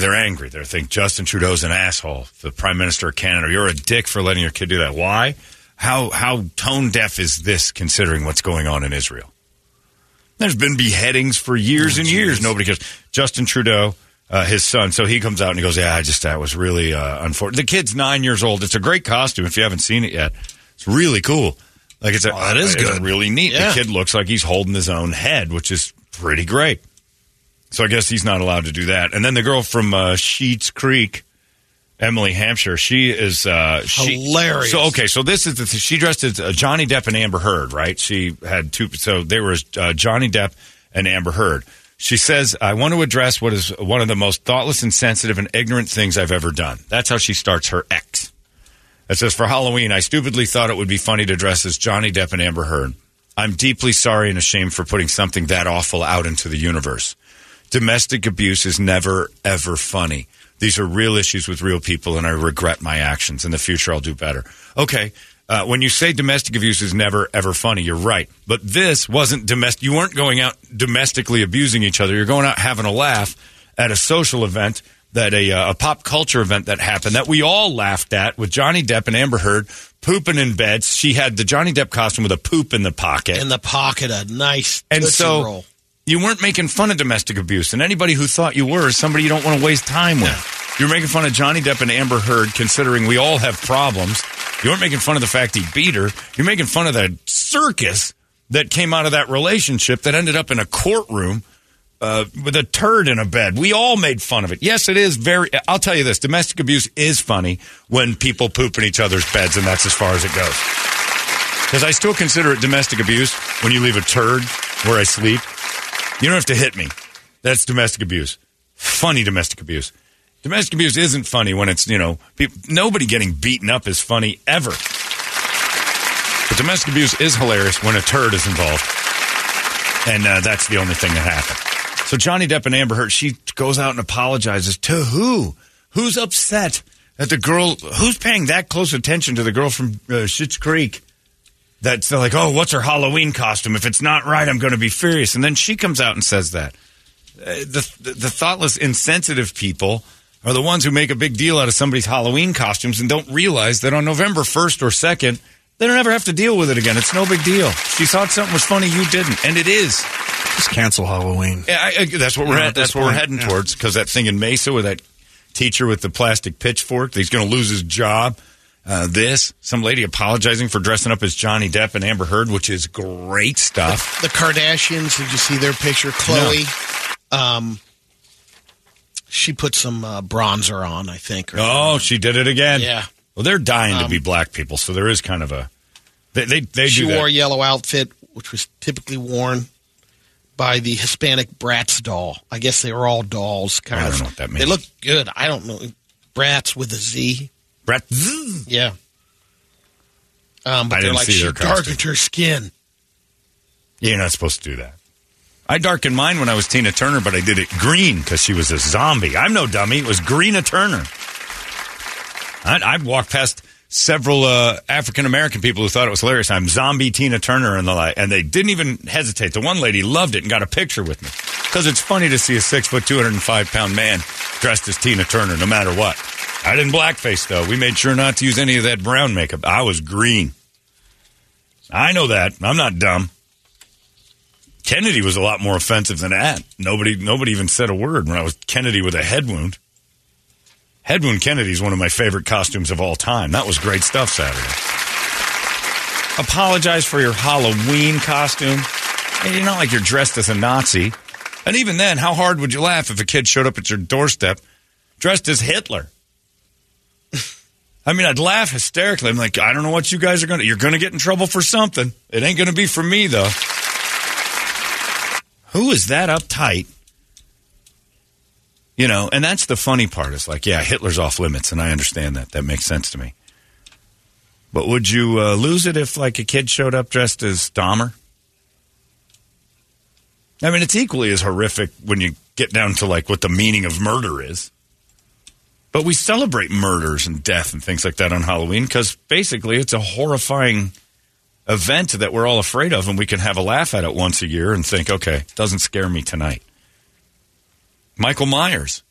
They're angry. They think Justin Trudeau's an asshole, the Prime Minister of Canada. You're a dick for letting your kid do that. Why? How how tone deaf is this considering what's going on in Israel? There's been beheadings for years and years. Nobody cares. Justin Trudeau, uh, his son, so he comes out and he goes, "Yeah, I just that was really uh, unfortunate." The kid's nine years old. It's a great costume. If you haven't seen it yet, it's really cool. Like it's a, that is good. really neat. Yeah. The kid looks like he's holding his own head, which is pretty great. So I guess he's not allowed to do that. And then the girl from uh, Schitt's Creek, Emily Hampshire, she is uh, she, Hilarious. So okay, so this is the th- she dressed as uh, Johnny Depp and Amber Heard, right? She had two. So they were uh, Johnny Depp and Amber Heard. She says, "I want to address what is one of the most thoughtless, insensitive, and ignorant things I've ever done." That's how she starts her ex. It says, For Halloween, I stupidly thought it would be funny to dress as Johnny Depp and Amber Heard. I'm deeply sorry and ashamed for putting something that awful out into the universe. Domestic abuse is never, ever funny. These are real issues with real people, and I regret my actions. In the future, I'll do better. Okay. Uh, when you say domestic abuse is never, ever funny, you're right. But this wasn't domestic. You weren't going out domestically abusing each other. You're going out having a laugh at a social event that a, uh, a pop culture event that happened that we all laughed at with Johnny Depp and Amber Heard pooping in beds. She had the Johnny Depp costume with a poop in the pocket. In the pocket, a nice And so roll. You weren't making fun of domestic abuse. And anybody who thought you were is somebody you don't want to waste time with. You're making fun of Johnny Depp and Amber Heard, considering we all have problems. You weren't making fun of the fact he beat her. You're making fun of the circus that came out of that relationship that ended up in a courtroom uh, with a turd in a bed. We all made fun of it. Yes, it is very. I'll tell you this: domestic abuse is funny when people poop in each other's beds, and that's as far as it goes. Because I still consider it domestic abuse when you leave a turd where I sleep. You don't have to hit me. That's domestic abuse. Funny domestic abuse. Domestic abuse isn't funny when it's, you know, peop nobody getting beaten up is funny ever. But domestic abuse is hilarious when a turd is involved. And uh, that's the only thing that happened. So Johnny Depp and Amber Heard, she goes out and apologizes to who? Who's upset at the girl? Who's paying that close attention to the girl from uh, Schitt's Creek? That's like, oh, what's her Halloween costume? If it's not right, I'm going to be furious. And then she comes out and says that. Uh, the, the the thoughtless, insensitive people are the ones who make a big deal out of somebody's Halloween costumes and don't realize that on November 1st or 2nd, they don't ever have to deal with it again. It's no big deal. She thought something was funny, you didn't, and it is. Just cancel Halloween. Yeah, I, I, that's what we're Yeah, at. at That's what we're heading yeah. towards because that thing in Mesa with that teacher with the plastic pitchfork, he's going to lose his job. Uh, this, some lady apologizing for dressing up as Johnny Depp and Amber Heard, which is great stuff. The Kardashians, did you see their picture? Khloé, um, she put some uh, bronzer on, I think. Oh, she did it again. Yeah. Well, they're dying to Um, be black people, so there is kind of a they they, they she do that. wore a yellow outfit, which was typically worn by the Hispanic Bratz doll. I guess they were all dolls. Kind I of. I don't know what that means. They look good. I don't know. Bratz with a Z. Brett, Yeah. Um, but I they're didn't like she darkened her skin. you're not supposed to do that. I darkened mine when I was Tina Turner, but I did it green because she was a zombie. I'm no dummy. It was Greena Turner. I, I walked past several uh, African American people who thought it was hilarious. I'm zombie Tina Turner and the like, and they didn't even hesitate. The one lady loved it and got a picture with me because it's funny to see a six foot, two hundred and five pound man dressed as Tina Turner, no matter what. I didn't blackface though. We made sure not to use any of that brown makeup. I was green. I know that. I'm not dumb. Kennedy was a lot more offensive than that. Nobody, nobody even said a word when I was Kennedy with a head wound. Head wound Kennedy is one of my favorite costumes of all time. That was great stuff Saturday. Apologize for your Halloween costume. And you're not like you're dressed as a Nazi. And even then, how hard would you laugh if a kid showed up at your doorstep dressed as Hitler? I mean, I'd laugh hysterically. I'm like, I don't know what you guys are going to. You're going to get in trouble for something. It ain't going to be for me though. Who is that uptight? You know, and that's the funny part. Is like, yeah, Hitler's off limits, and I understand that. That makes sense to me. But would you uh, lose it if like a kid showed up dressed as Dahmer? I mean, it's equally as horrific when you get down to like what the meaning of murder is. But we celebrate murders and death and things like that on Halloween because basically it's a horrifying event that we're all afraid of, and we can have a laugh at it once a year and think, okay, doesn't scare me tonight. Michael Myers.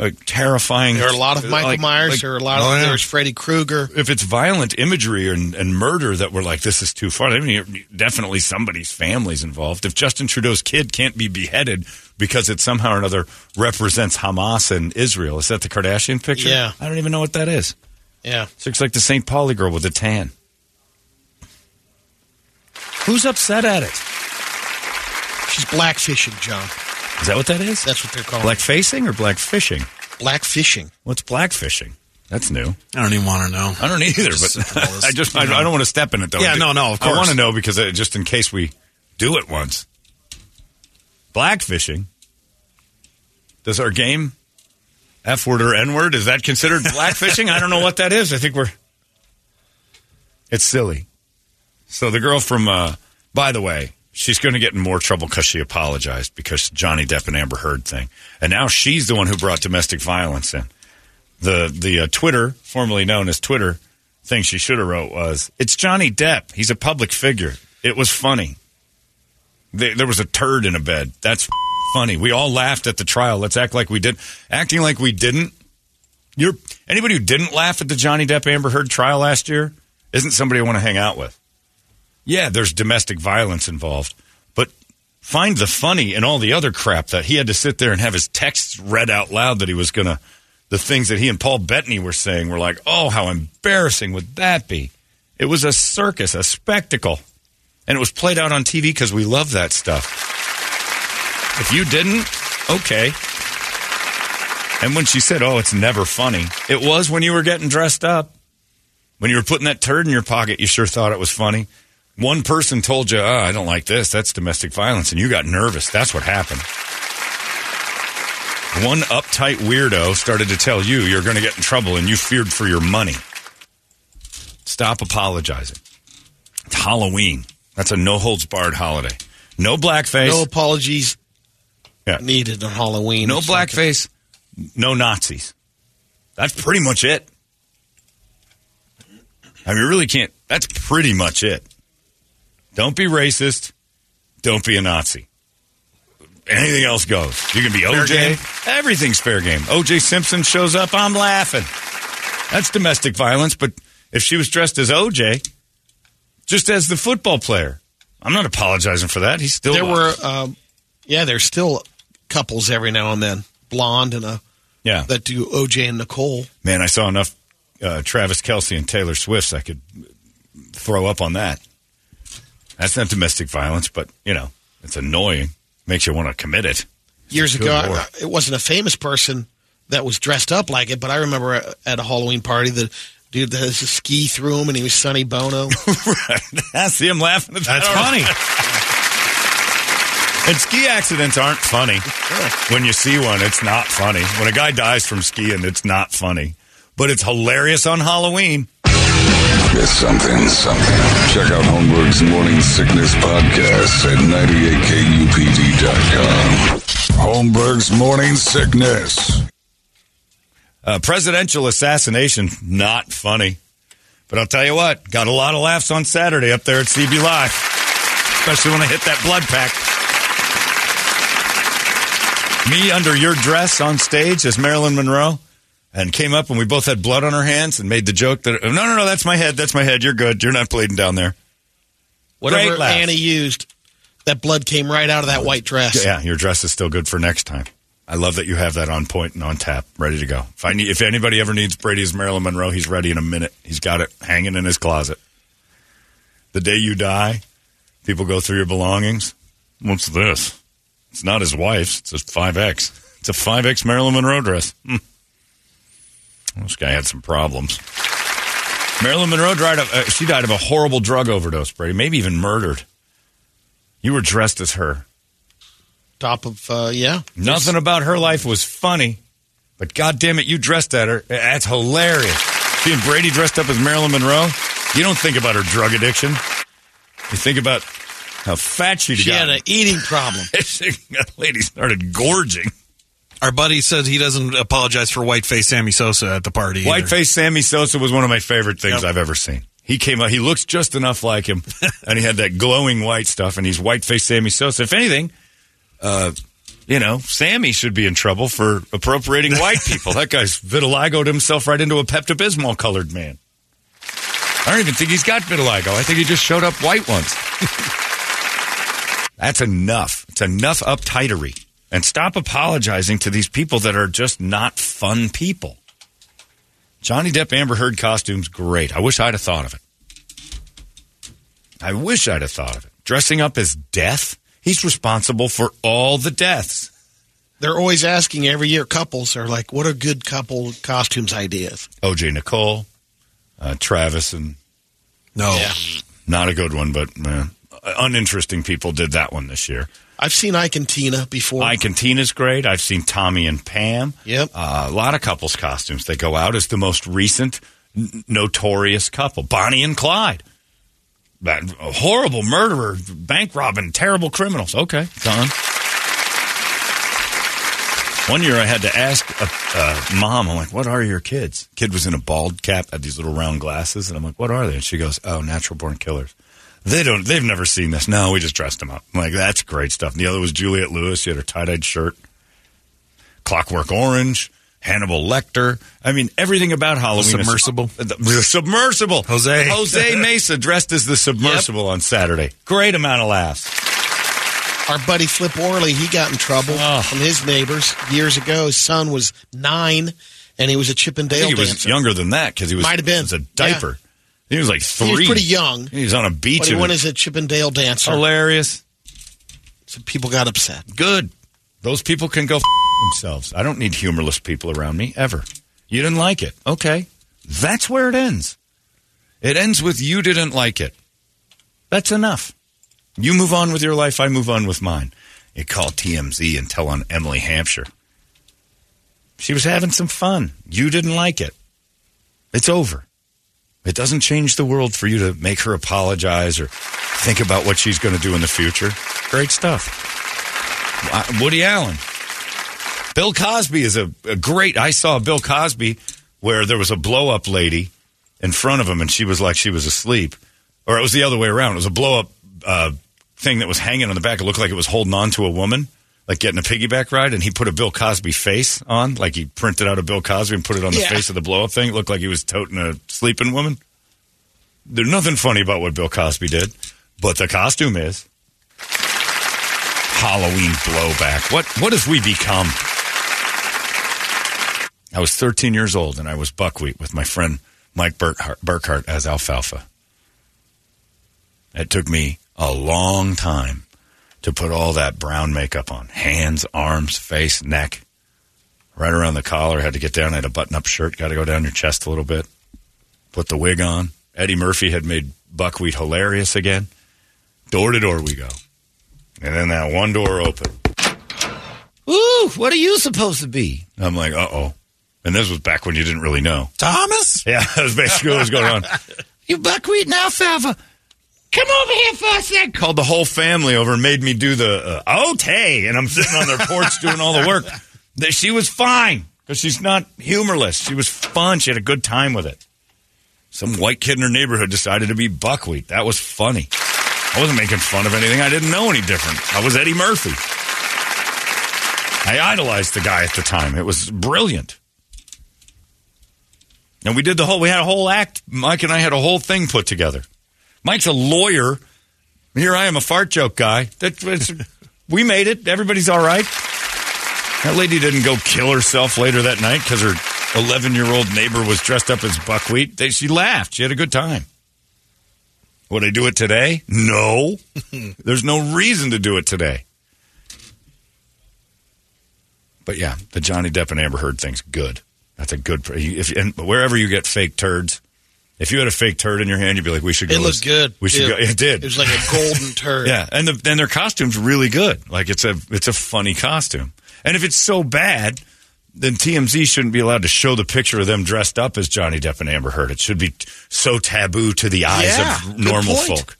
A terrifying. There are a lot of Michael like- Myers. like- there are a lot Oh, of yeah. there's Freddy Krueger. if it's violent imagery and, and murder that we're like, this is too far, I mean, definitely somebody's family's involved. If Justin Trudeau's kid can't be beheaded because it somehow or another represents Hamas and Israel, is that the Kardashian picture? Yeah. I don't even know what that is. Yeah. It looks like the St. Pauli girl with the tan. Who's upset at it? She's blackfishing, John. Is that what that is? That's what they're calling Black facing or black fishing? Black fishing. What's black fishing? That's new. I don't even want to know. I don't either, Just but I just I. I don't want to step in it though. Yeah, no, no, of course, I want to know because uh, just in case we do it once. Black fishing. Does our game F word or N word is that considered black fishing? I don't know what that is. I think we're It's silly. So the girl from uh by the way, she's going to get in more trouble cuz she apologized because Johnny Depp and Amber Heard thing. And now she's the one who brought domestic violence in the the uh, Twitter, formerly known as Twitter, thing she should have wrote was, "It's Johnny Depp. He's a public figure. It was funny. There there was a turd in a bed. That's funny. We all laughed at the trial. Let's act like we did. Acting like we didn't. You're anybody who didn't laugh at the Johnny Depp Amber Heard trial last year isn't somebody I want to hang out with. Yeah, there's domestic violence involved, but find the funny in all the other crap that he had to sit there and have his texts read out loud that he was going to the things that he and Paul Bettany were saying were like, oh, how embarrassing would that be? It was a circus, a spectacle. And it was played out on TV because we love that stuff. If you didn't, okay. And when she said, oh, it's never funny, it was when you were getting dressed up. When you were putting that turd in your pocket, you sure thought it was funny. One person told you, oh, I don't like this. That's domestic violence. And you got nervous. That's what happened. One uptight weirdo started to tell you you're going to get in trouble and you feared for your money. Stop apologizing. It's Halloween. That's a no holds barred holiday. No blackface. No apologies Yeah. needed on Halloween. No blackface. No Nazis. That's pretty much it. I mean, you really can't. That's pretty much it. Don't be racist. Don't be a Nazi. Anything else goes. You can be OJ. game. Everything's fair game. OJ Simpson shows up. I'm laughing. That's domestic violence. But if she was dressed as OJ, just as the football player, I'm not apologizing for that. He's still There were, um, yeah, there's still couples every now and then, blonde and a yeah. that do OJ and Nicole. Man, I saw enough uh, Travis Kelce and Taylor Swifts I could throw up on that. That's not domestic violence, but you know, it's annoying. Makes you want to commit it. Years ago, I- it wasn't a famous person that was dressed up like it, but I remember at- at a Halloween party the dude that has a ski through him and he was Sonny Bono. Right. I see him laughing. At That's that. funny. And ski accidents aren't funny. When you see one, it's not funny. When a guy dies from skiing, it's not funny. But it's hilarious on Halloween. Something, something. Check out Holmberg's Morning Sickness Podcast at 98kupd.com. Holmberg's Morning Sickness. Uh, presidential assassination, not funny. But I'll tell you what, got a lot of laughs on Saturday up there at CB Live, especially when I hit that blood pack. Me under your dress on stage as Marilyn Monroe, and came up and we both had blood on our hands and made the joke that no, no, no, that's my head, that's my head. You're good. You're not bleeding down there. Whatever. Annie used, that blood came right out of that white dress. Yeah, your dress is still good for next time. I love that you have that on point and on tap, ready to go. If I need, if anybody ever needs Brady's Marilyn Monroe, he's ready in a minute. He's got it hanging in his closet. The day you die, people go through your belongings. What's this? It's not his wife's. It's a five X. It's a five X Marilyn Monroe dress. Hmm. This guy had some problems. Marilyn Monroe died of, uh, she died of a horrible drug overdose, Brady, maybe even murdered. You were dressed as her. Top of, uh, yeah. Nothing about her life was funny, but God damn it, you dressed at her. That's hilarious. Seeing Brady dressed up as Marilyn Monroe, you don't think about her drug addiction. You think about how fat she'd She had an eating problem. that lady started gorging. Our buddy said he doesn't apologize for whiteface Sammy Sosa at the party. either. Whiteface Sammy Sosa was one of my favorite things Yep. I've ever seen. He came out, he looks just enough like him, and he had that glowing white stuff, and he's whiteface Sammy Sosa. If anything, uh, you know, Sammy should be in trouble for appropriating white people. that guy's vitiligoed himself right into a Pepto Bismol colored man. I don't even think he's got vitiligo. I think he just showed up white once. That's enough. It's enough uptightery. And stop apologizing to these people that are just not fun people. Johnny Depp Amber Heard costumes, great. I wish I'd have thought of it. I wish I'd have thought of it. Dressing up as death? He's responsible for all the deaths. They're always asking every year, couples are like, what are good couple costumes ideas? OJ Nicole, uh, Travis, and No. Yeah. not a good one, but uh, uninteresting people did that one this year. I've seen Ike and Tina before. Ike and Tina's great. I've seen Tommy and Pam. Yep. Uh, a lot of couples costumes. They go out as the most recent n- notorious couple. Bonnie and Clyde. That horrible murderer, bank robbing, terrible criminals. Okay, done. One year I had to ask a, uh, mom, I'm like, what are your kids? Kid was in a bald cap, had these little round glasses, and I'm like, what are they? And she goes, oh, natural born killers. They don't, they've never seen this. No, we just dressed them up. I'm like, that's great stuff. And the other was Juliette Lewis. She had her tie dyed shirt. Clockwork Orange, Hannibal Lecter. I mean, everything about Halloween. is- submersible? the, the submersible. Jose. Jose Mesa dressed as the submersible on Saturday. Great amount of laughs. Our buddy Flip Orley, he got in trouble Oh. from his neighbors years ago. His son was nine, and he was a I Chippendale think he was younger than that because he was, Might have been. he was a diaper. He was like three. He was pretty young, He was on a beach. but he went as a Chippendale dancer. hilarious. So people got upset. Good. Those people can go f- themselves. I don't need humorless people around me ever. You didn't like it. Okay. That's where it ends. It ends with you didn't like it. That's enough. You move on with your life, I move on with mine. You call TMZ and tell on Emily Hampshire. She was having some fun. You didn't like it. It's over. It doesn't change the world for you to make her apologize or think about what she's going to do in the future. Great stuff. Uh, Woody Allen. Bill Cosby is a, a great. I saw Bill Cosby where there was a blow up lady in front of him and she was like she was asleep. Or it was the other way around. It was a blow up uh, thing that was hanging on the back. It looked like it was holding on to a woman, like getting a piggyback ride. And he put a Bill Cosby face on, like he printed out a Bill Cosby and put it on the Yeah. face of the blow up thing. It looked like he was toting a sleeping woman. There's nothing funny about what Bill Cosby did, but the costume is. Halloween blowback. What what have we become? I was 13 years old and I was buckwheat with my friend Mike Burkhart, Burkhart as alfalfa. It took me a long time to put all that brown makeup on hands, arms, face, neck, right around the collar. Had to get down. I had a button up shirt. Got to go down your chest a little bit. Put the wig on. Eddie Murphy had made buckwheat hilarious again. Door to door we go. And then that one door open. Ooh, what are you supposed to be? I'm like, uh oh. And this was back when you didn't really know. Thomas? Yeah, that was basically what was going on. you buckwheat and alfalfa. Come over here for a sec. Called the whole family over and made me do the uh, tay, and I'm sitting on their porch doing all the work. That She was fine because she's not humorless. She was fun. She had a good time with it. Some white kid in her neighborhood decided to be buckwheat. That was funny. I wasn't making fun of anything. I didn't know any different. I was Eddie Murphy. I idolized the guy at the time. It was brilliant. And we did the whole, we had a whole act. Mike and I had a whole thing put together. Mike's a lawyer. Here I am, a fart joke guy. That, we made it. Everybody's all right. That lady didn't go kill herself later that night because her 11 year old neighbor was dressed up as buckwheat. They, she laughed. She had a good time. Would I do it today? No. There's no reason to do it today. But yeah, the Johnny Depp and Amber Heard thing's good. That's a good. If and wherever you get fake turds, if you had a fake turd in your hand, you'd be like, "We should go." It looked good. We should too. go. It did. It was like a golden turd. Yeah, and then their costume's really good. Like it's a it's a funny costume. And if it's so bad, then TMZ shouldn't be allowed to show the picture of them dressed up as Johnny Depp and Amber Heard. It should be so taboo to the eyes Yeah, of normal folk.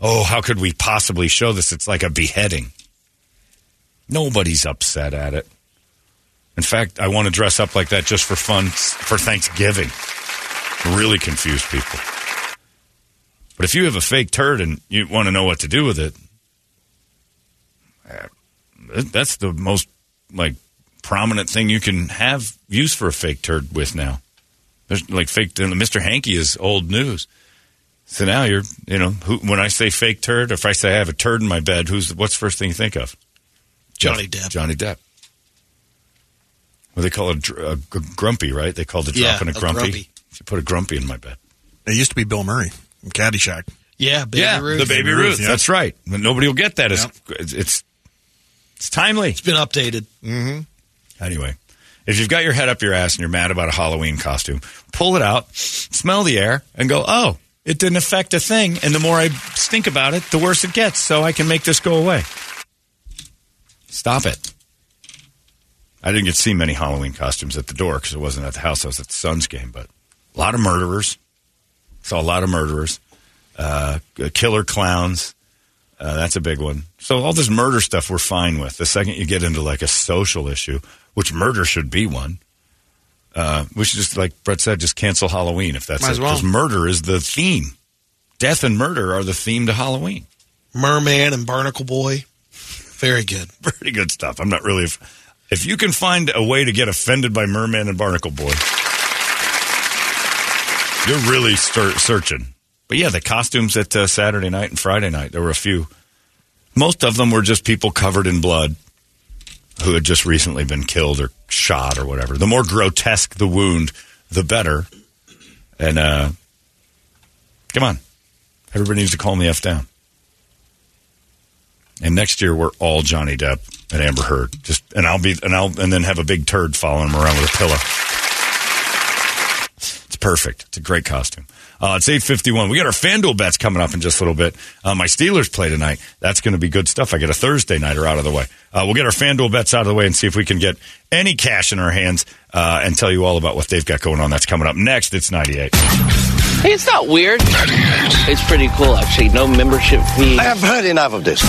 Oh, how could we possibly show this? It's like a beheading. Nobody's upset at it. In fact, I want to dress up like that just for fun for Thanksgiving. Really confuse people. But if you have a fake turd and you want to know what to do with it, uh, that's the most like prominent thing you can have use for a fake turd with now. There's like fake. Mr. Hanky is old news. So now you're, you know, who, when I say fake turd, if I say I have a turd in my bed, who's what's the first thing you think of? Johnny Depp. Johnny Depp. Well, they call it uh, g- grumpy, right? They called it Yeah, dropping a a grumpy. Grumpy. You put a grumpy in my bed. It used to be Bill Murray from Caddyshack. Yeah, Baby yeah, Ruth. the baby Baby Ruth. Ruth, yeah. That's right. But nobody will get that. It's, Yeah. it's it's it's timely. It's been updated. Mm-hmm. Anyway, if you've got your head up your ass and you're mad about a Halloween costume, pull it out, smell the air, and go, "Oh, it didn't affect a thing." And the more I stink about it, the worse it gets. So I can make this go away. Stop it. I didn't get to see many Halloween costumes at the door because it wasn't at the house. I was at the Suns game, but a lot of murderers. Saw a lot of murderers, uh, killer clowns. Uh, that's a big one. So all this murder stuff we're fine with. The second you get into like a social issue, which murder should be one, uh, we should just like Brett said, just cancel Halloween if that's Might it. as well. Because murder is the theme. Death and murder are the theme to Halloween. Merman and Barnacle Boy. Very good. Pretty good stuff. I'm not really. If you can find a way to get offended by Merman and Barnacle Boy, you're really searching. But yeah, the costumes at uh, Saturday night and Friday night, there were a few. Most of them were just people covered in blood who had just recently been killed or shot or whatever. The more grotesque the wound, the better. And uh, come on, everybody needs to calm the f down. And next year we're all Johnny Depp and Amber Heard. Just and I'll be and I'll and then have a big turd following him around with a pillow. It's perfect. It's a great costume. Uh, it's eight fifty one. We got our FanDuel bets coming up in just a little bit. Uh, my Steelers play tonight. That's going to be good stuff. I get a Thursday nighter out of the way. Uh, we'll get our FanDuel bets out of the way and see if we can get any cash in our hands uh, and tell you all about what they've got going on. That's coming up next. It's ninety eight. Hey, it's not weird. It's pretty cool, actually. No membership fee. I have heard enough of this.